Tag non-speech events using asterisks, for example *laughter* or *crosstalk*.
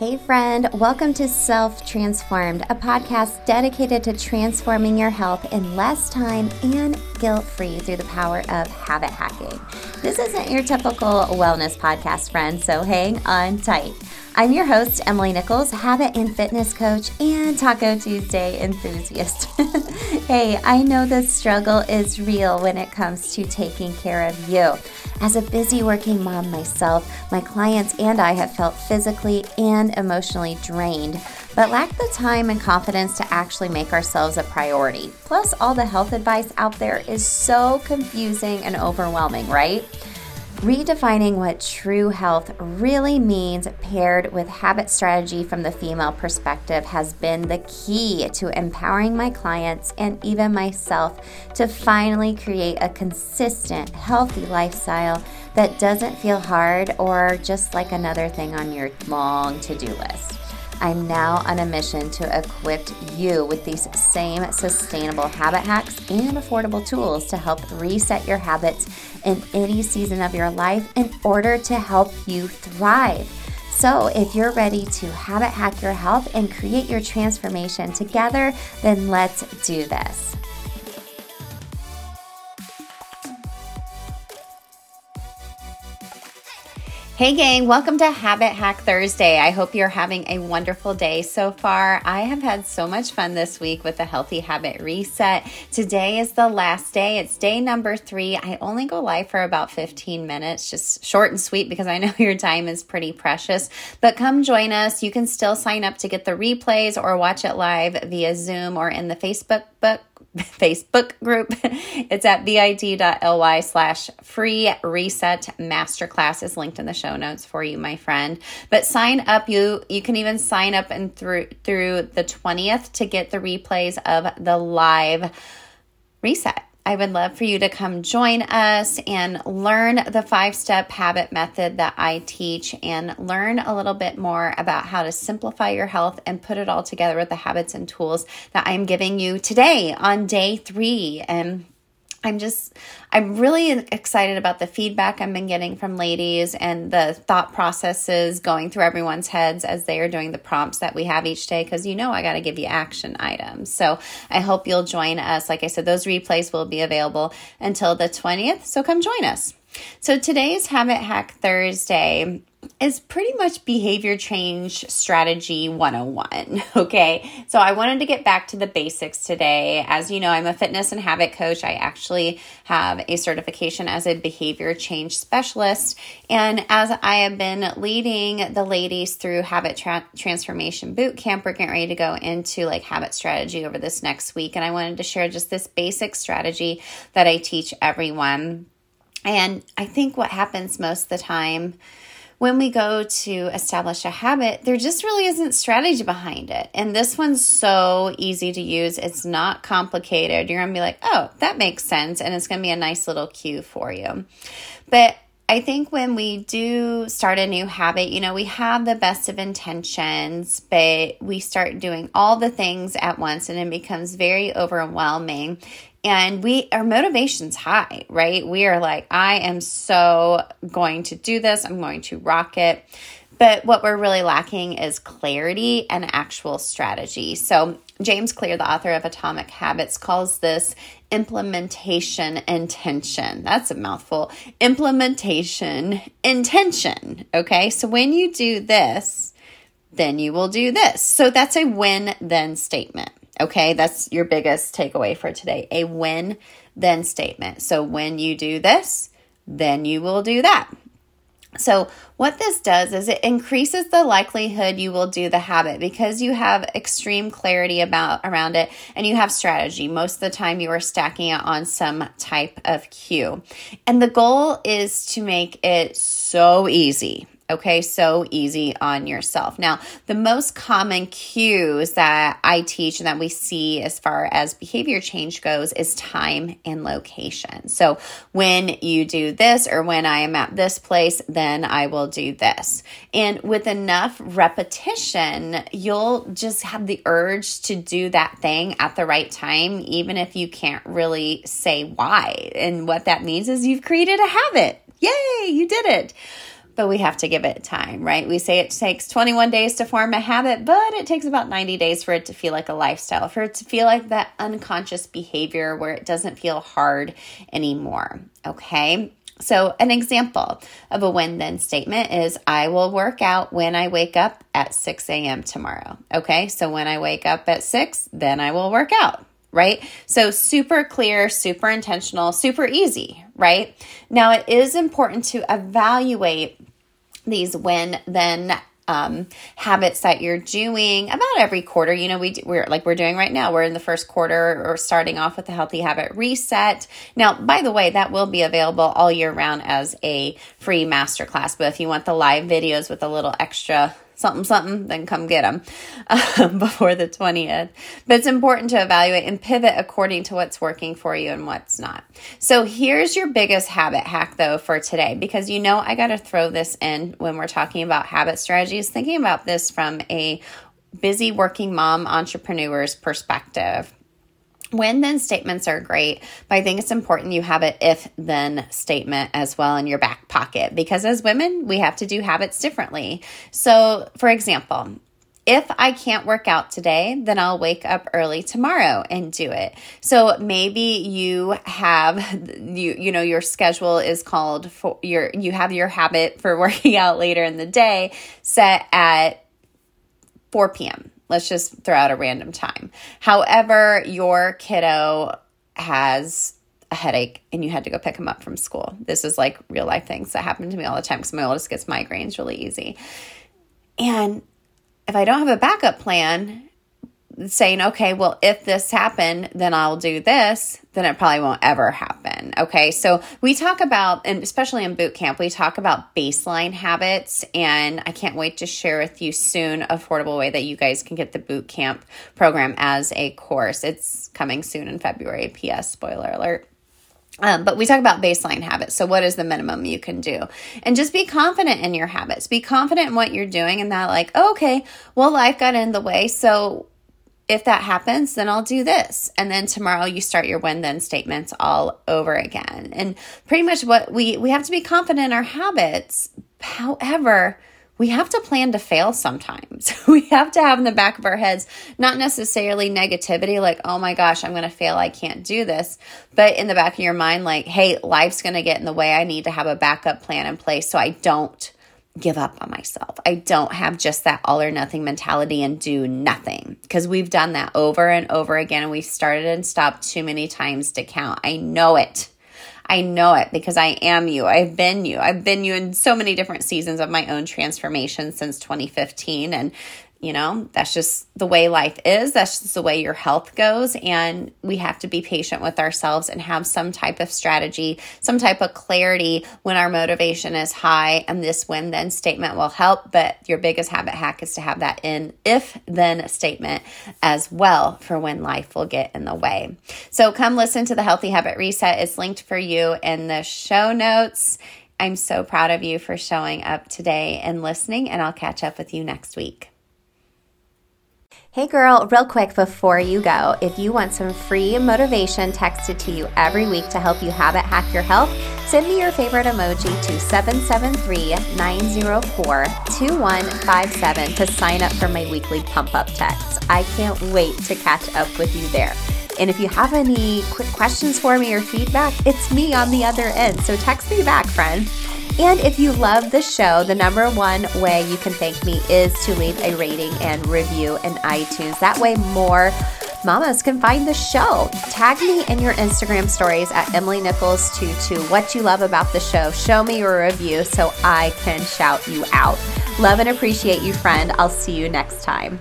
Hey, friend, welcome to Self Transformed, a podcast dedicated to transforming your health in less time and guilt free through the power of habit hacking. This isn't your typical wellness podcast, friend, so hang on tight. I'm your host, Emily Nichols, habit and fitness coach and Taco Tuesday enthusiast. *laughs* hey, I know the struggle is real when it comes to taking care of you. As a busy working mom myself, my clients and I have felt physically and emotionally drained, but lack the time and confidence to actually make ourselves a priority. Plus, all the health advice out there is so confusing and overwhelming, right? Redefining what true health really means, paired with habit strategy from the female perspective, has been the key to empowering my clients and even myself to finally create a consistent, healthy lifestyle that doesn't feel hard or just like another thing on your long to do list. I'm now on a mission to equip you with these same sustainable habit hacks and affordable tools to help reset your habits in any season of your life in order to help you thrive. So, if you're ready to habit hack your health and create your transformation together, then let's do this. Hey, gang, welcome to Habit Hack Thursday. I hope you're having a wonderful day so far. I have had so much fun this week with the Healthy Habit Reset. Today is the last day, it's day number three. I only go live for about 15 minutes, just short and sweet because I *laughs* know your time is pretty precious. But come join us. You can still sign up to get the replays or watch it live via Zoom or in the Facebook book Facebook group. *laughs* It's at bit.ly slash free reset masterclass is linked in the show notes for you, my friend. But sign up. You you can even sign up and through through the 20th to get the replays of the live reset. I would love for you to come join us and learn the five step habit method that I teach and learn a little bit more about how to simplify your health and put it all together with the habits and tools that I'm giving you today on day three. And I'm just, I'm really excited about the feedback I've been getting from ladies and the thought processes going through everyone's heads as they are doing the prompts that we have each day because you know I got to give you action items. So I hope you'll join us. Like I said, those replays will be available until the 20th. So come join us. So today's Habit Hack Thursday is pretty much behavior change strategy 101. *laughs* Okay. So I wanted to get back to the basics today. As you know, I'm a fitness and habit coach. I actually have a certification as a behavior change specialist. And as I have been leading the ladies through habit tra- transformation boot camp, we're getting ready to go into like habit strategy over this next week. And I wanted to share just this basic strategy that I teach everyone. And I think what happens most of the time when we go to establish a habit, there just really isn't strategy behind it. And this one's so easy to use. It's not complicated. You're going to be like, oh, that makes sense. And it's going to be a nice little cue for you. But I think when we do start a new habit, you know, we have the best of intentions, but we start doing all the things at once and it becomes very overwhelming. And we our motivation's high right? We are like i am so going to do this. I'm going to rock it but what we're really lacking is clarity and actual strategy. So james clear the author of atomic habits calls this implementation intention. That's a mouthful. Implementation intention okay? So when you do this then you will do this. So that's a when then statement Okay, that's your biggest takeaway for today a when then statement. So when you do this, then you will do that. So, what this does is it increases the likelihood you will do the habit because you have extreme clarity about around it and you have strategy. Most of the time you are stacking it on some type of cue. And the goal is to make it so easy Okay, so easy on yourself. Now, the most common cues that I teach and that we see as far as behavior change goes is time and location. So, when you do this or when I am at this place, then I will do this. And with enough repetition, you'll just have the urge to do that thing at the right time, even if you can't really say why. And what that means is you've created a habit. Yay, you did it. But we have to give it time, right? We say it takes 21 days to form a habit, but it takes about 90 days for it to feel like a lifestyle, for it to feel like that unconscious behavior where it doesn't feel hard anymore. Okay. So, an example of a when then statement is I will work out when I wake up at 6 a.m. tomorrow. Okay. So, when I wake up at 6, then I will work out right? So, super clear, super intentional, super easy, right? Now, it is important to evaluate these when then um, habits that you're doing about every quarter. You know, we we're like we're doing right now. We're in the first quarter or starting off with a healthy habit reset. Now, by the way, that will be available all year round as a free masterclass. But if you want the live videos with a little extra something, something, then come get them um, *laughs* before the 20th. But it's important to evaluate and pivot according to what's working for you and what's not. So here's your biggest habit hack, though, for today, because you know I got to throw this in when we're talking about habit strategies, thinking about this from a busy working mom entrepreneur's perspective. When then statements are great, but I think it's important you have an if then statement as well in your back pocket because as women, we have to do habits differently. So, for example, if I can't work out today, then I'll wake up early tomorrow and do it. So maybe you have you you know your schedule is called for your you have your habit for *laughs* working out later in the day set at 4 p.m. Let's just throw out a random time. However, your kiddo has a headache and you had to go pick him up from school. This is like real life things that happen to me all the time because my oldest gets migraines really easy. And if I don't have a backup plan, saying, okay, well, if this happened, then I'll do this, then it probably won't ever happen. Okay. So we talk about, and especially in boot camp, we talk about baseline habits. And I can't wait to share with you soon affordable way that you guys can get the boot camp program as a course. It's coming soon in February. P.S. Spoiler alert. Um, but we talk about baseline habits. So, what is the minimum you can do? And just be confident in your habits. Be confident in what you're doing, and that, like, okay, well, life got in the way. So, if that happens, then I'll do this. And then tomorrow you start your when then statements all over again. And pretty much what we we have to be confident in our habits. However, we have to plan to fail sometimes. *laughs* we have to have in the back of our heads not necessarily negativity like, "Oh my gosh, I'm going to fail. I can't do this." But in the back of your mind like, "Hey, life's going to get in the way. I need to have a backup plan in place so I don't give up on myself. I don't have just that all or nothing mentality and do nothing because we've done that over and over again and we've started and stopped too many times to count. I know it. I know it because I am you. I've been you. I've been you in so many different seasons of my own transformation since 2015 and you know, that's just the way life is. That's just the way your health goes. And we have to be patient with ourselves and have some type of strategy, some type of clarity when our motivation is high. And this when then statement will help. But your biggest habit hack is to have that in if then statement as well for when life will get in the way. So come listen to the Healthy Habit Reset. It's linked for you in the show notes. I'm so proud of you for showing up today and listening, and I'll catch up with you next week. Hey girl, real quick before you go, if you want some free motivation texted to you every week to help you habit hack your health, send me your favorite emoji to 773 904 2157 to sign up for my weekly pump up text. I can't wait to catch up with you there. And if you have any quick questions for me or feedback, it's me on the other end. So text me back, friend. And if you love the show, the number one way you can thank me is to leave a rating and review in iTunes. That way, more mamas can find the show. Tag me in your Instagram stories at Emily Nichols 22 what you love about the show. Show me your review so I can shout you out. Love and appreciate you, friend. I'll see you next time.